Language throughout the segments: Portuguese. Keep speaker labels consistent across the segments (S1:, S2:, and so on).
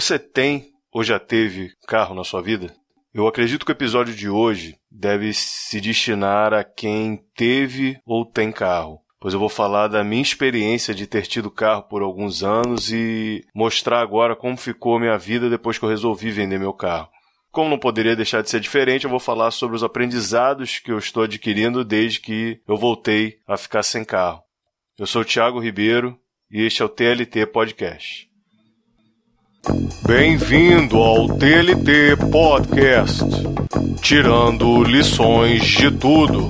S1: Você tem ou já teve carro na sua vida? Eu acredito que o episódio de hoje deve se destinar a quem teve ou tem carro, pois eu vou falar da minha experiência de ter tido carro por alguns anos e mostrar agora como ficou a minha vida depois que eu resolvi vender meu carro. Como não poderia deixar de ser diferente, eu vou falar sobre os aprendizados que eu estou adquirindo desde que eu voltei a ficar sem carro. Eu sou o Thiago Ribeiro e este é o TLT Podcast. Bem-vindo ao TLT Podcast, tirando lições de tudo.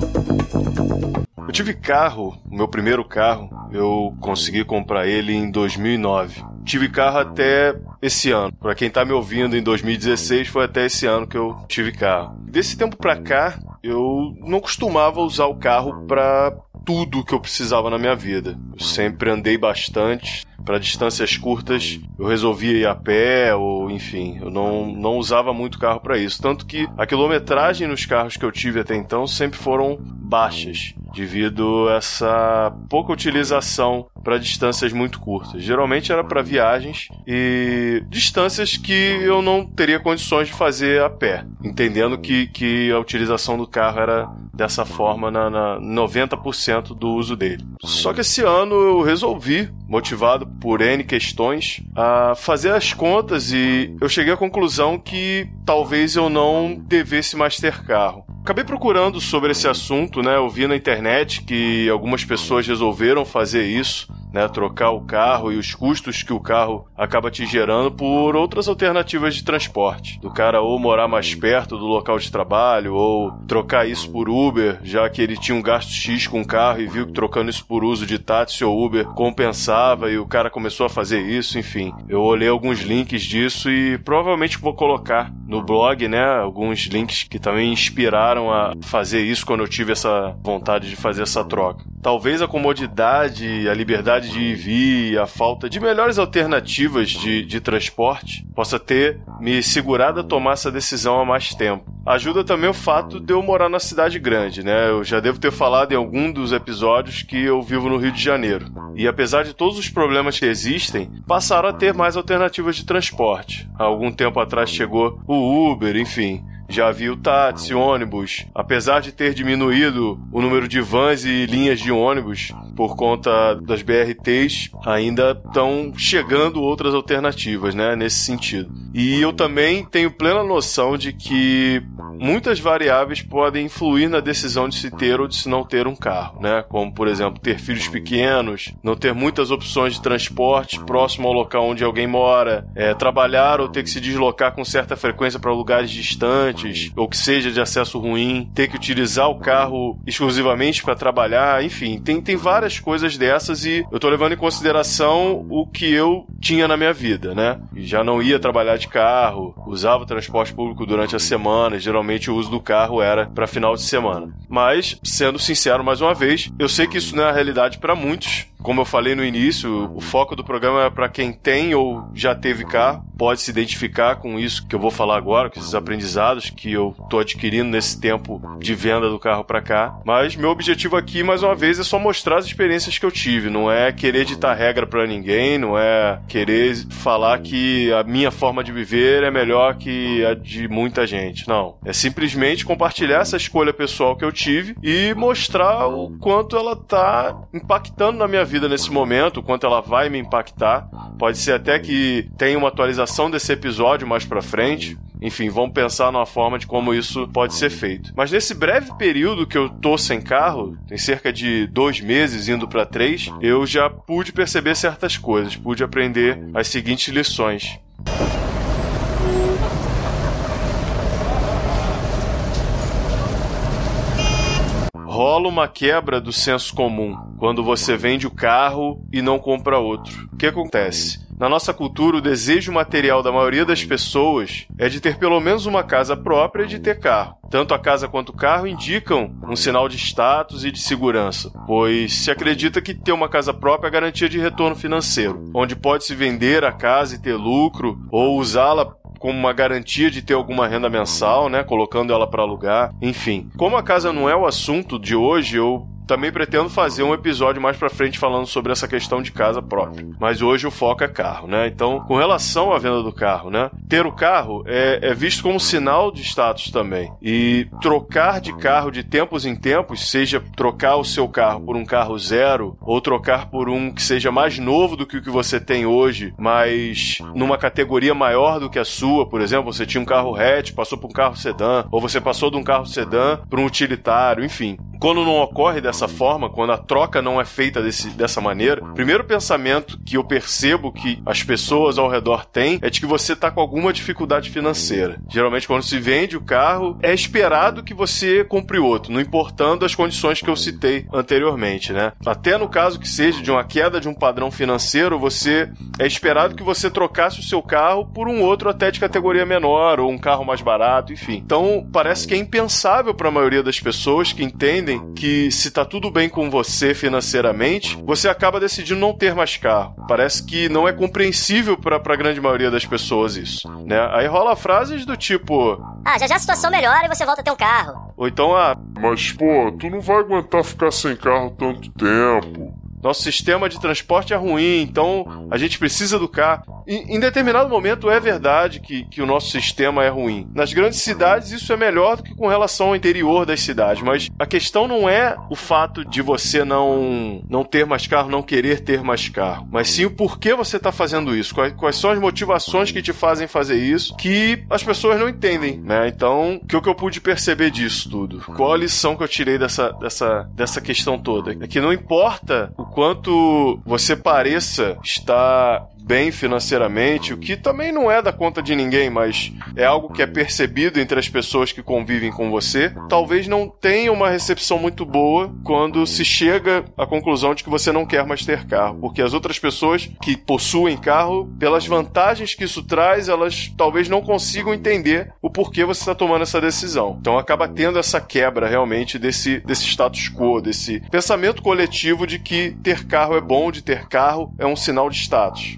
S1: Eu tive carro, meu primeiro carro, eu consegui comprar ele em 2009. Tive carro até esse ano. Para quem tá me ouvindo em 2016, foi até esse ano que eu tive carro. Desse tempo pra cá, eu não costumava usar o carro para tudo que eu precisava na minha vida. Eu sempre andei bastante, para distâncias curtas eu resolvia ir a pé ou enfim, eu não, não usava muito carro para isso. Tanto que a quilometragem nos carros que eu tive até então sempre foram baixas devido a essa pouca utilização para distâncias muito curtas. Geralmente era para viagens e distâncias que eu não teria condições de fazer a pé, entendendo que, que a utilização do carro era dessa forma na, na 90% do uso dele. Só que esse ano eu resolvi, motivado por N questões, a fazer as contas e eu cheguei à conclusão que talvez eu não devesse mais ter carro. Acabei procurando sobre esse assunto, né? Eu vi na internet que algumas pessoas resolveram fazer isso né, trocar o carro e os custos que o carro acaba te gerando por outras alternativas de transporte. Do cara ou morar mais perto do local de trabalho, ou trocar isso por Uber, já que ele tinha um gasto X com o carro e viu que trocando isso por uso de táxi ou Uber compensava e o cara começou a fazer isso, enfim. Eu olhei alguns links disso e provavelmente vou colocar no blog, né, alguns links que também inspiraram a fazer isso quando eu tive essa vontade de fazer essa troca. Talvez a comodidade, a liberdade de ir e vir, a falta de melhores alternativas de, de transporte possa ter me segurado a tomar essa decisão há mais tempo. Ajuda também o fato de eu morar na cidade grande, né? Eu já devo ter falado em algum dos episódios que eu vivo no Rio de Janeiro. E apesar de todos os problemas que existem, passaram a ter mais alternativas de transporte. Há algum tempo atrás chegou o Uber, enfim já vi o táxi, ônibus. Apesar de ter diminuído o número de vans e linhas de ônibus por conta das BRTs, ainda estão chegando outras alternativas, né, nesse sentido. E eu também tenho plena noção de que muitas variáveis podem influir na decisão de se ter ou de se não ter um carro, né? Como, por exemplo, ter filhos pequenos, não ter muitas opções de transporte próximo ao local onde alguém mora, é, trabalhar ou ter que se deslocar com certa frequência para lugares distantes ou que seja de acesso ruim, ter que utilizar o carro exclusivamente para trabalhar, enfim, tem, tem várias coisas dessas e eu tô levando em consideração o que eu tinha na minha vida, né? Já não ia trabalhar de carro, usava o transporte público durante a semana, geralmente o uso do carro era para final de semana. Mas, sendo sincero mais uma vez, eu sei que isso não é a realidade para muitos, como eu falei no início, o foco do programa é para quem tem ou já teve carro, pode se identificar com isso que eu vou falar agora, com esses aprendizados que eu tô adquirindo nesse tempo de venda do carro para cá. Mas meu objetivo aqui, mais uma vez, é só mostrar as experiências que eu tive, não é querer ditar regra para ninguém, não é querer falar que a minha forma de viver é melhor que a de muita gente. Não, é simplesmente compartilhar essa escolha pessoal que eu tive e mostrar o quanto ela tá impactando na minha vida nesse momento, quanto ela vai me impactar. Pode ser até que tenha uma atualização desse episódio mais pra frente. Enfim, vamos pensar numa forma de como isso pode ser feito. Mas nesse breve período que eu tô sem carro, tem cerca de dois meses indo para três, eu já pude perceber certas coisas, pude aprender as seguintes lições. Rola uma quebra do senso comum quando você vende o carro e não compra outro. O que acontece? Na nossa cultura, o desejo material da maioria das pessoas é de ter pelo menos uma casa própria e de ter carro. Tanto a casa quanto o carro indicam um sinal de status e de segurança, pois se acredita que ter uma casa própria é garantia de retorno financeiro, onde pode-se vender a casa e ter lucro, ou usá-la como uma garantia de ter alguma renda mensal, né? Colocando ela para alugar, enfim. Como a casa não é o assunto de hoje, eu também pretendo fazer um episódio mais para frente falando sobre essa questão de casa própria. Mas hoje o foco é carro, né? Então, com relação à venda do carro, né? Ter o carro é, é visto como sinal de status também. E trocar de carro de tempos em tempos, seja trocar o seu carro por um carro zero ou trocar por um que seja mais novo do que o que você tem hoje, mas numa categoria maior do que a sua, por exemplo, você tinha um carro hatch, passou por um carro sedã, ou você passou de um carro sedã para um utilitário, enfim. Quando não ocorre dessa forma, quando a troca não é feita desse, dessa maneira, o primeiro pensamento que eu percebo que as pessoas ao redor têm é de que você está com alguma dificuldade financeira. Geralmente, quando se vende o carro, é esperado que você compre outro, não importando as condições que eu citei anteriormente, né? Até no caso que seja de uma queda de um padrão financeiro, você é esperado que você trocasse o seu carro por um outro até de categoria menor ou um carro mais barato, enfim. Então, parece que é impensável para a maioria das pessoas que entendem que se tá tudo bem com você financeiramente, você acaba decidindo não ter mais carro. Parece que não é compreensível para a grande maioria das pessoas isso, né? Aí rola frases do tipo:
S2: "Ah, já já a situação melhora e você volta a ter um carro".
S1: Ou então, ah,
S3: mas pô, tu não vai aguentar ficar sem carro tanto tempo.
S1: Nosso sistema de transporte é ruim, então a gente precisa do carro. Em determinado momento é verdade que, que o nosso sistema é ruim. Nas grandes cidades isso é melhor do que com relação ao interior das cidades, mas a questão não é o fato de você não, não ter mais carro, não querer ter mais carro, mas sim o porquê você está fazendo isso, quais, quais são as motivações que te fazem fazer isso, que as pessoas não entendem, né? Então, o que, que eu pude perceber disso tudo? Qual a lição que eu tirei dessa, dessa, dessa questão toda? É que não importa o quanto você pareça estar bem financeiramente, o que também não é da conta de ninguém, mas é algo que é percebido entre as pessoas que convivem com você, talvez não tenha uma recepção muito boa quando se chega à conclusão de que você não quer mais ter carro, porque as outras pessoas que possuem carro, pelas vantagens que isso traz, elas talvez não consigam entender o porquê você está tomando essa decisão. Então acaba tendo essa quebra realmente desse, desse status quo, desse pensamento coletivo de que ter carro é bom, de ter carro é um sinal de status.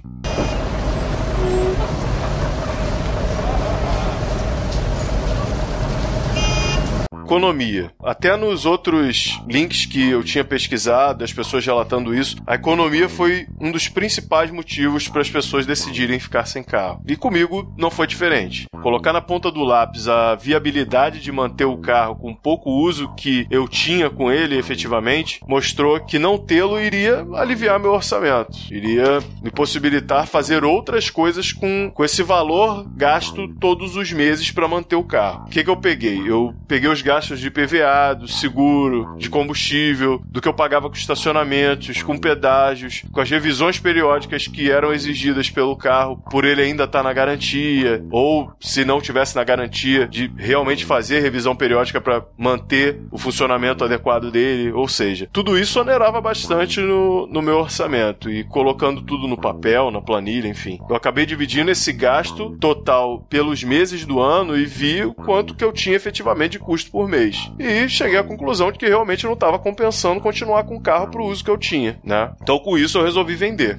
S1: Economia. Até nos outros links que eu tinha pesquisado, as pessoas relatando isso, a economia foi um dos principais motivos para as pessoas decidirem ficar sem carro. E comigo não foi diferente. Colocar na ponta do lápis a viabilidade de manter o carro com pouco uso que eu tinha com ele efetivamente, mostrou que não tê-lo iria aliviar meu orçamento, iria me possibilitar fazer outras coisas com, com esse valor gasto todos os meses para manter o carro. O que, que eu peguei? Eu peguei os gastos gastos de PVA, do seguro, de combustível, do que eu pagava com estacionamentos, com pedágios, com as revisões periódicas que eram exigidas pelo carro, por ele ainda estar tá na garantia, ou se não tivesse na garantia, de realmente fazer revisão periódica para manter o funcionamento adequado dele. Ou seja, tudo isso onerava bastante no, no meu orçamento e colocando tudo no papel, na planilha, enfim. Eu acabei dividindo esse gasto total pelos meses do ano e vi o quanto que eu tinha efetivamente de custo por mês. E cheguei à conclusão de que realmente não estava compensando continuar com o carro para o uso que eu tinha, né? Então com isso eu resolvi vender.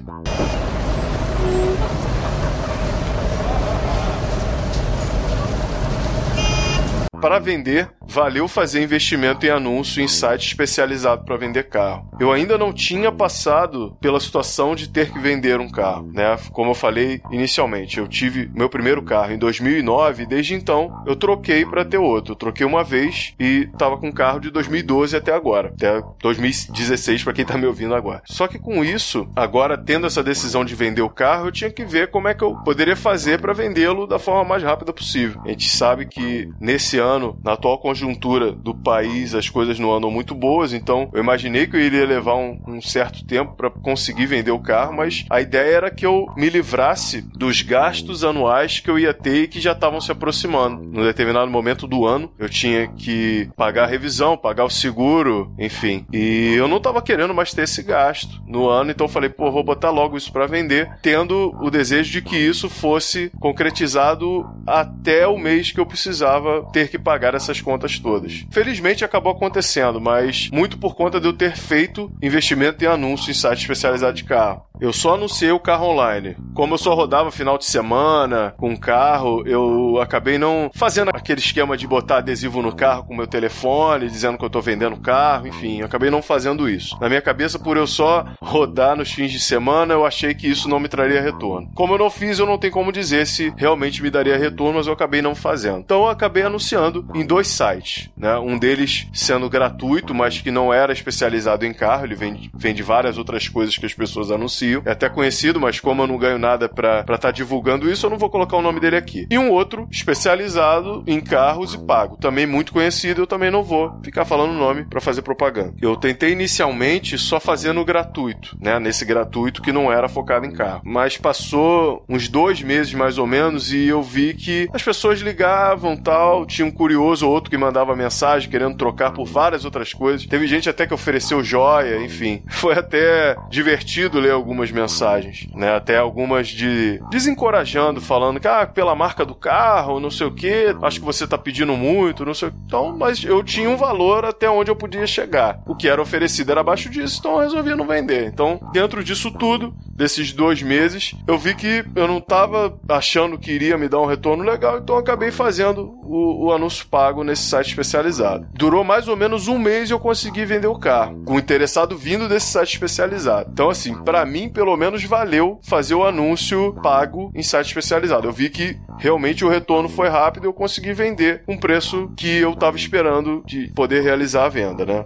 S1: Para vender, valeu fazer investimento em anúncio em site especializado para vender carro. Eu ainda não tinha passado pela situação de ter que vender um carro, né? Como eu falei inicialmente, eu tive meu primeiro carro em 2009 e desde então eu troquei para ter outro. Eu troquei uma vez e estava com carro de 2012 até agora, até 2016 para quem está me ouvindo agora. Só que com isso, agora tendo essa decisão de vender o carro, eu tinha que ver como é que eu poderia fazer para vendê-lo da forma mais rápida possível. A gente sabe que nesse ano, na atual conjuntura do país, as coisas não andam muito boas, então eu imaginei que eu iria levar um, um certo tempo para conseguir vender o carro, mas a ideia era que eu me livrasse dos gastos anuais que eu ia ter e que já estavam se aproximando. No determinado momento do ano, eu tinha que pagar a revisão, pagar o seguro, enfim. E eu não estava querendo mais ter esse gasto no ano, então eu falei, pô, vou botar logo isso para vender, tendo o desejo de que isso fosse concretizado até o mês que eu precisava ter que pagar essas contas todas. Felizmente acabou acontecendo, mas muito por conta de eu ter feito investimento em anúncio em site especializado de carro. Eu só anunciei o carro online. Como eu só rodava final de semana com carro, eu acabei não fazendo aquele esquema de botar adesivo no carro com meu telefone, dizendo que eu tô vendendo carro, enfim, acabei não fazendo isso. Na minha cabeça, por eu só rodar nos fins de semana, eu achei que isso não me traria retorno. Como eu não fiz, eu não tenho como dizer se realmente me daria retorno, mas eu acabei não fazendo. Então eu acabei anunciando em dois sites, né? Um deles sendo gratuito, mas que não era especializado em carro, ele vende, vende várias outras coisas que as pessoas anunciam. É até conhecido, mas como eu não ganho nada pra estar tá divulgando isso, eu não vou colocar o nome dele aqui. E um outro especializado em carros e pago, também muito conhecido, eu também não vou ficar falando o nome para fazer propaganda. Eu tentei inicialmente só fazendo gratuito, né? Nesse gratuito que não era focado em carro. Mas passou uns dois meses mais ou menos e eu vi que as pessoas ligavam tal, tinha um curioso ou outro que mandava mensagem querendo trocar por várias outras coisas. Teve gente até que ofereceu joia, enfim. Foi até divertido ler algumas mensagens, né? Até algumas de desencorajando, falando que ah, pela marca do carro, não sei o que, acho que você tá pedindo muito, não sei o que. Então, mas eu tinha um valor até onde eu podia chegar. O que era oferecido era abaixo disso, então eu resolvi não vender. Então, dentro disso tudo, desses dois meses, eu vi que eu não tava achando que iria me dar um retorno legal, então eu acabei fazendo o, o anúncio pago nesse site especializado. Durou mais ou menos um mês e eu consegui vender o carro, com o interessado vindo desse site especializado. Então, assim, para mim, pelo menos valeu fazer o anúncio pago em site especializado. Eu vi que realmente o retorno foi rápido e eu consegui vender um preço que eu estava esperando de poder realizar a venda, né?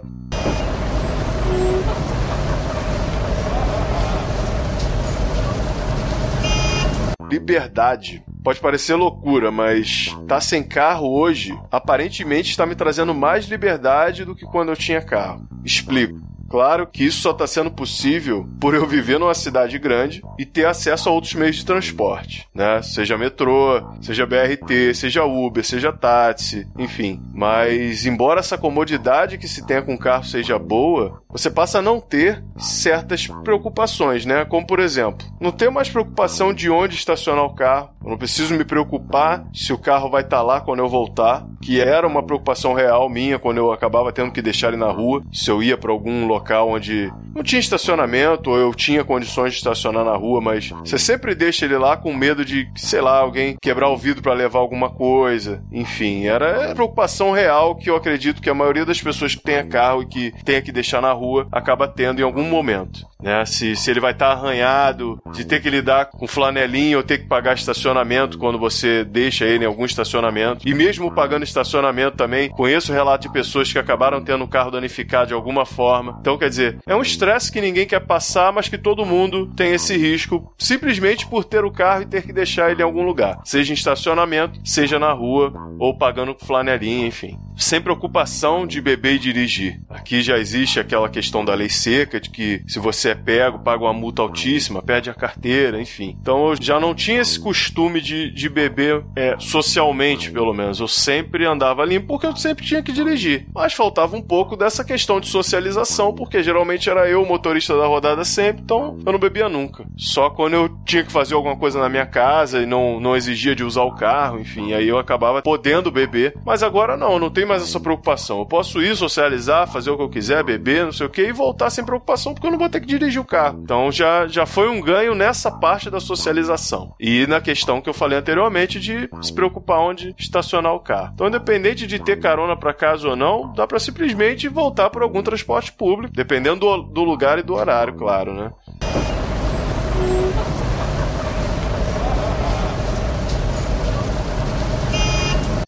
S1: liberdade. Pode parecer loucura, mas tá sem carro hoje, aparentemente está me trazendo mais liberdade do que quando eu tinha carro. Explico. Claro que isso só está sendo possível por eu viver numa cidade grande e ter acesso a outros meios de transporte, né? Seja metrô, seja BRT, seja Uber, seja táxi, enfim. Mas embora essa comodidade que se tenha com o carro seja boa, você passa a não ter certas preocupações, né? Como por exemplo, não ter mais preocupação de onde estacionar o carro. Eu não preciso me preocupar se o carro vai estar tá lá quando eu voltar, que era uma preocupação real minha quando eu acabava tendo que deixar ele na rua, se eu ia para algum local local onde não tinha estacionamento, ou eu tinha condições de estacionar na rua, mas você sempre deixa ele lá com medo de, sei lá, alguém quebrar o vidro para levar alguma coisa. Enfim, era preocupação real que eu acredito que a maioria das pessoas que tenha carro e que tenha que deixar na rua acaba tendo em algum momento. Né? Se, se ele vai estar tá arranhado, de ter que lidar com flanelinha ou ter que pagar estacionamento quando você deixa ele em algum estacionamento. E mesmo pagando estacionamento também, conheço relato de pessoas que acabaram tendo o carro danificado de alguma forma. Então, quer dizer, é um estresse que ninguém quer passar, mas que todo mundo tem esse risco simplesmente por ter o carro e ter que deixar ele em algum lugar, seja em estacionamento, seja na rua ou pagando flanelinha, enfim. Sem preocupação de beber e dirigir. Aqui já existe aquela questão da lei seca, de que se você é pego, paga uma multa altíssima, perde a carteira, enfim. Então eu já não tinha esse costume de, de beber é, socialmente, pelo menos. Eu sempre andava limpo porque eu sempre tinha que dirigir. Mas faltava um pouco dessa questão de socialização, porque geralmente era eu o motorista da rodada sempre, então eu não bebia nunca. Só quando eu tinha que fazer alguma coisa na minha casa e não, não exigia de usar o carro, enfim, aí eu acabava podendo beber. Mas agora não, não tenho mais essa preocupação. Eu posso ir socializar, fazer o que eu quiser, beber, não sei o que, e voltar sem preocupação, porque eu não vou ter que dirigir o carro. Então já, já foi um ganho nessa parte da socialização. E na questão que eu falei anteriormente de se preocupar onde estacionar o carro. Então, independente de ter carona para casa ou não, dá para simplesmente voltar por algum transporte público, dependendo do, do lugar e do horário, claro, né?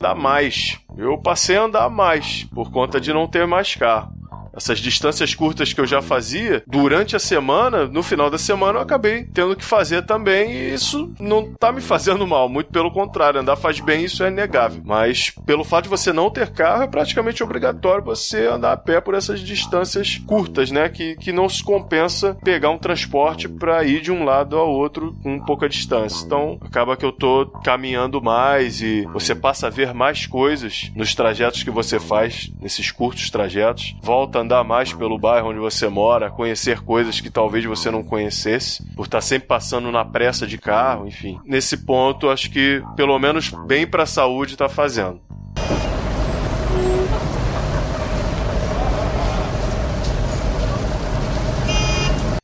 S1: Andar mais. Eu passei a andar mais por conta de não ter mais carro essas distâncias curtas que eu já fazia, durante a semana, no final da semana eu acabei tendo que fazer também e isso não tá me fazendo mal, muito pelo contrário, andar faz bem, isso é inegável. Mas pelo fato de você não ter carro, é praticamente obrigatório você andar a pé por essas distâncias curtas, né, que, que não se compensa pegar um transporte para ir de um lado ao outro com pouca distância. Então, acaba que eu tô caminhando mais e você passa a ver mais coisas nos trajetos que você faz, nesses curtos trajetos. Volta andar mais pelo bairro onde você mora, conhecer coisas que talvez você não conhecesse, por estar sempre passando na pressa de carro, enfim. Nesse ponto, acho que pelo menos bem para a saúde está fazendo.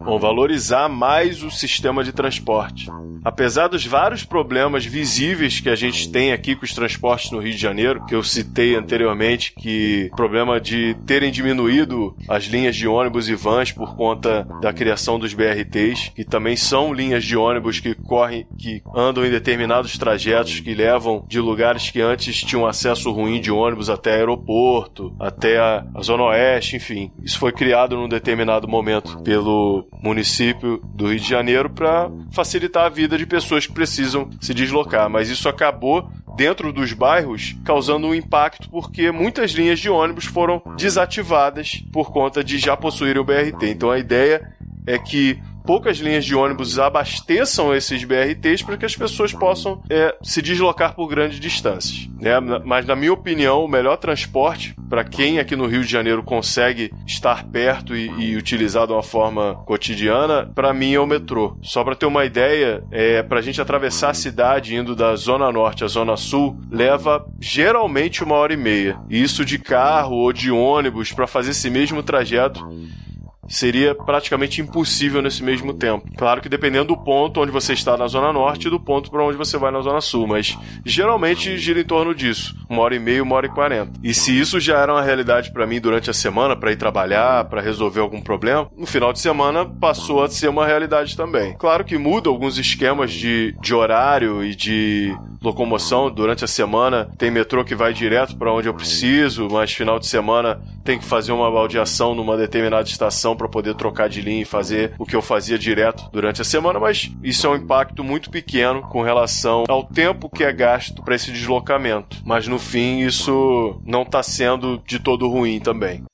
S1: Bom, valorizar mais o sistema de transporte. Apesar dos vários problemas visíveis que a gente tem aqui com os transportes no Rio de Janeiro, que eu citei anteriormente, que problema de terem diminuído as linhas de ônibus e vans por conta da criação dos BRTs, que também são linhas de ônibus que correm, que andam em determinados trajetos que levam de lugares que antes tinham acesso ruim de ônibus até aeroporto, até a, a Zona Oeste, enfim. Isso foi criado num determinado momento pelo município do Rio de Janeiro para facilitar a vida de pessoas que precisam se deslocar, mas isso acabou dentro dos bairros, causando um impacto porque muitas linhas de ônibus foram desativadas por conta de já possuírem o BRT. Então a ideia é que poucas linhas de ônibus abasteçam esses BRTs para que as pessoas possam é, se deslocar por grandes distâncias. Né? Mas, na minha opinião, o melhor transporte para quem aqui no Rio de Janeiro consegue estar perto e, e utilizar de uma forma cotidiana, para mim é o metrô. Só para ter uma ideia, é, para a gente atravessar a cidade indo da Zona Norte à Zona Sul, leva geralmente uma hora e meia. Isso de carro ou de ônibus para fazer esse mesmo trajeto seria praticamente impossível nesse mesmo tempo. Claro que dependendo do ponto onde você está na Zona Norte e do ponto para onde você vai na Zona Sul, mas geralmente gira em torno disso, uma hora e meia, uma hora e quarenta. E se isso já era uma realidade para mim durante a semana, para ir trabalhar, para resolver algum problema, no final de semana passou a ser uma realidade também. Claro que muda alguns esquemas de, de horário e de locomoção durante a semana. Tem metrô que vai direto para onde eu preciso, mas final de semana tem que fazer uma baldeação numa determinada estação para poder trocar de linha e fazer o que eu fazia direto durante a semana, mas isso é um impacto muito pequeno com relação ao tempo que é gasto para esse deslocamento. Mas no fim, isso não está sendo de todo ruim também.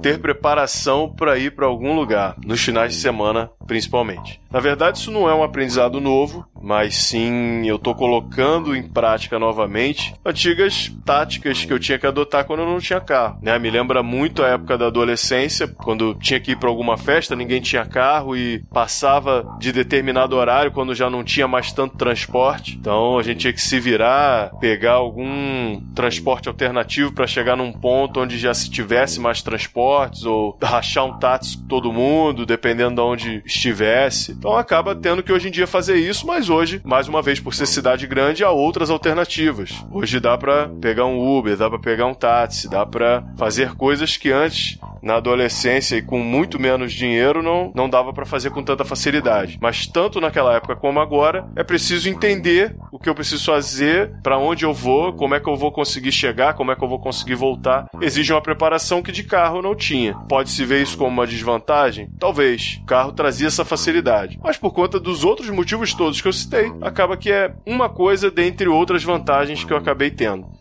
S1: ter preparação para ir para algum lugar, nos finais de semana principalmente. Na verdade, isso não é um aprendizado novo, mas sim eu estou colocando em prática novamente antigas táticas que eu tinha que adotar quando eu não tinha carro. Né? Me lembra muito a época da adolescência, quando tinha que ir para alguma festa, ninguém tinha carro e passava de determinado horário quando já não tinha mais tanto transporte. Então a gente tinha que se virar, pegar algum transporte alternativo para chegar num ponto onde já se tivesse mais transportes ou rachar um táxi todo mundo, dependendo de onde estivesse. Então acaba tendo que hoje em dia fazer isso, mas hoje, mais uma vez por ser cidade grande, há outras alternativas. Hoje dá para pegar um Uber, dá para pegar um táxi, dá para fazer coisas que antes na adolescência e com muito menos dinheiro não, não dava para fazer com tanta facilidade. Mas tanto naquela época como agora, é preciso entender o que eu preciso fazer, para onde eu vou, como é que eu vou conseguir chegar, como é que eu vou conseguir voltar. Exige uma preparação que de carro não tinha. Pode-se ver isso como uma desvantagem? Talvez. O carro trazia essa facilidade. Mas por conta dos outros motivos todos que eu citei, acaba que é uma coisa dentre outras vantagens que eu acabei tendo.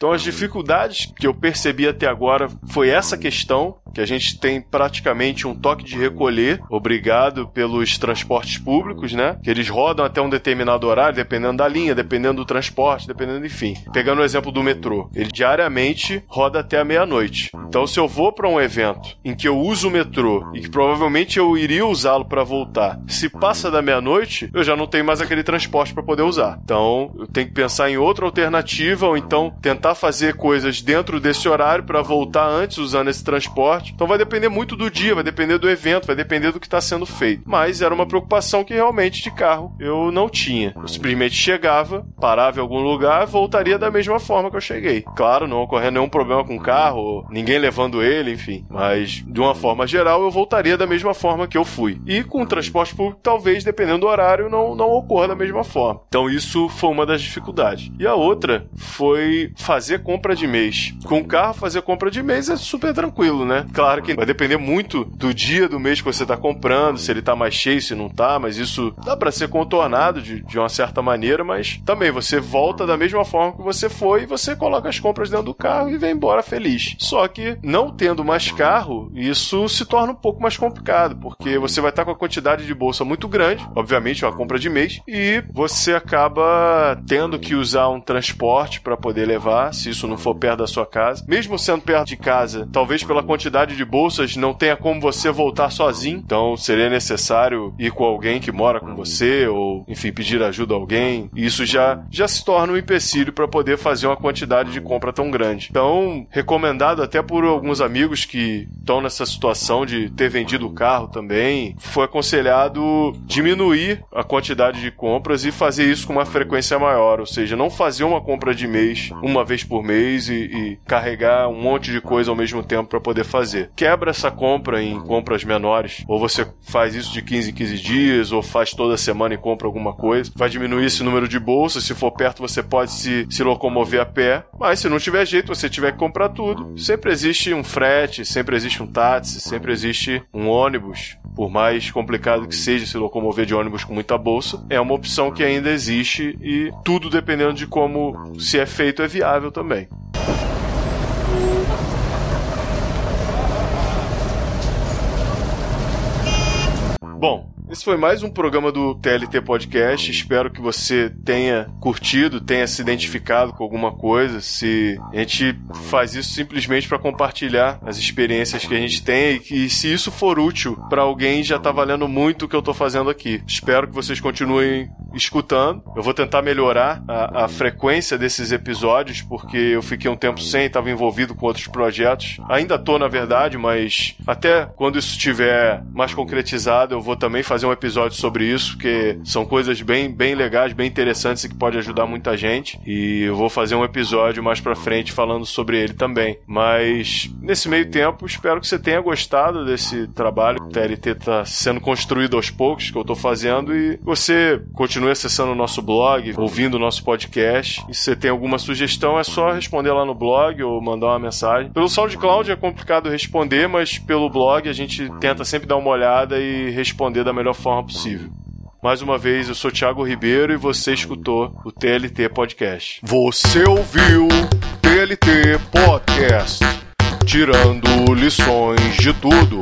S1: Então, as dificuldades que eu percebi até agora foi essa questão que a gente tem praticamente um toque de recolher, obrigado pelos transportes públicos, né? Que eles rodam até um determinado horário, dependendo da linha, dependendo do transporte, dependendo, enfim. Pegando o exemplo do metrô, ele diariamente roda até a meia-noite. Então, se eu vou para um evento em que eu uso o metrô e que provavelmente eu iria usá-lo para voltar, se passa da meia-noite, eu já não tenho mais aquele transporte para poder usar. Então, eu tenho que pensar em outra alternativa ou então tentar fazer coisas dentro desse horário para voltar antes usando esse transporte então vai depender muito do dia, vai depender do evento, vai depender do que está sendo feito. Mas era uma preocupação que realmente de carro eu não tinha. Eu simplesmente chegava, parava em algum lugar, voltaria da mesma forma que eu cheguei. Claro, não ocorrendo nenhum problema com o carro, ninguém levando ele, enfim. Mas de uma forma geral, eu voltaria da mesma forma que eu fui. E com o transporte público, talvez, dependendo do horário, não, não ocorra da mesma forma. Então isso foi uma das dificuldades. E a outra foi fazer compra de mês. Com o carro, fazer compra de mês é super tranquilo, né? Claro que vai depender muito do dia do mês que você está comprando, se ele está mais cheio, se não está, mas isso dá para ser contornado de, de uma certa maneira, mas também você volta da mesma forma que você foi e você coloca as compras dentro do carro e vem embora feliz. Só que não tendo mais carro, isso se torna um pouco mais complicado, porque você vai estar com a quantidade de bolsa muito grande, obviamente uma compra de mês, e você acaba tendo que usar um transporte para poder levar, se isso não for perto da sua casa. Mesmo sendo perto de casa, talvez pela quantidade de bolsas não tenha como você voltar sozinho, então seria necessário ir com alguém que mora com você ou, enfim, pedir ajuda a alguém. Isso já, já se torna um empecilho para poder fazer uma quantidade de compra tão grande. Então, recomendado até por alguns amigos que estão nessa situação de ter vendido o carro também, foi aconselhado diminuir a quantidade de compras e fazer isso com uma frequência maior, ou seja, não fazer uma compra de mês uma vez por mês e, e carregar um monte de coisa ao mesmo tempo para poder fazer. Quebra essa compra em compras menores, ou você faz isso de 15 em 15 dias, ou faz toda semana e compra alguma coisa. Vai diminuir esse número de bolsas, se for perto você pode se, se locomover a pé, mas se não tiver jeito, você tiver que comprar tudo. Sempre existe um frete, sempre existe um táxi, sempre existe um ônibus. Por mais complicado que seja se locomover de ônibus com muita bolsa, é uma opção que ainda existe e tudo dependendo de como se é feito é viável também. Bom, esse foi mais um programa do TLT Podcast. Espero que você tenha curtido, tenha se identificado com alguma coisa. Se a gente faz isso simplesmente para compartilhar as experiências que a gente tem e que se isso for útil para alguém já tá valendo muito o que eu tô fazendo aqui. Espero que vocês continuem escutando. Eu vou tentar melhorar a, a frequência desses episódios porque eu fiquei um tempo sem, estava envolvido com outros projetos. Ainda tô na verdade, mas até quando isso estiver mais concretizado, eu vou também fazer um episódio sobre isso, porque são coisas bem, bem legais, bem interessantes e que pode ajudar muita gente. E eu vou fazer um episódio mais pra frente falando sobre ele também. Mas nesse meio tempo, espero que você tenha gostado desse trabalho. O TLT tá sendo construído aos poucos, que eu tô fazendo, e você continue acessando o nosso blog, ouvindo o nosso podcast. E se você tem alguma sugestão, é só responder lá no blog ou mandar uma mensagem. Pelo SoundCloud é complicado responder, mas pelo blog a gente tenta sempre dar uma olhada e responder da melhor forma possível. Mais uma vez, eu sou Thiago Ribeiro e você escutou o TLT Podcast.
S3: Você ouviu TLT Podcast, tirando lições de tudo.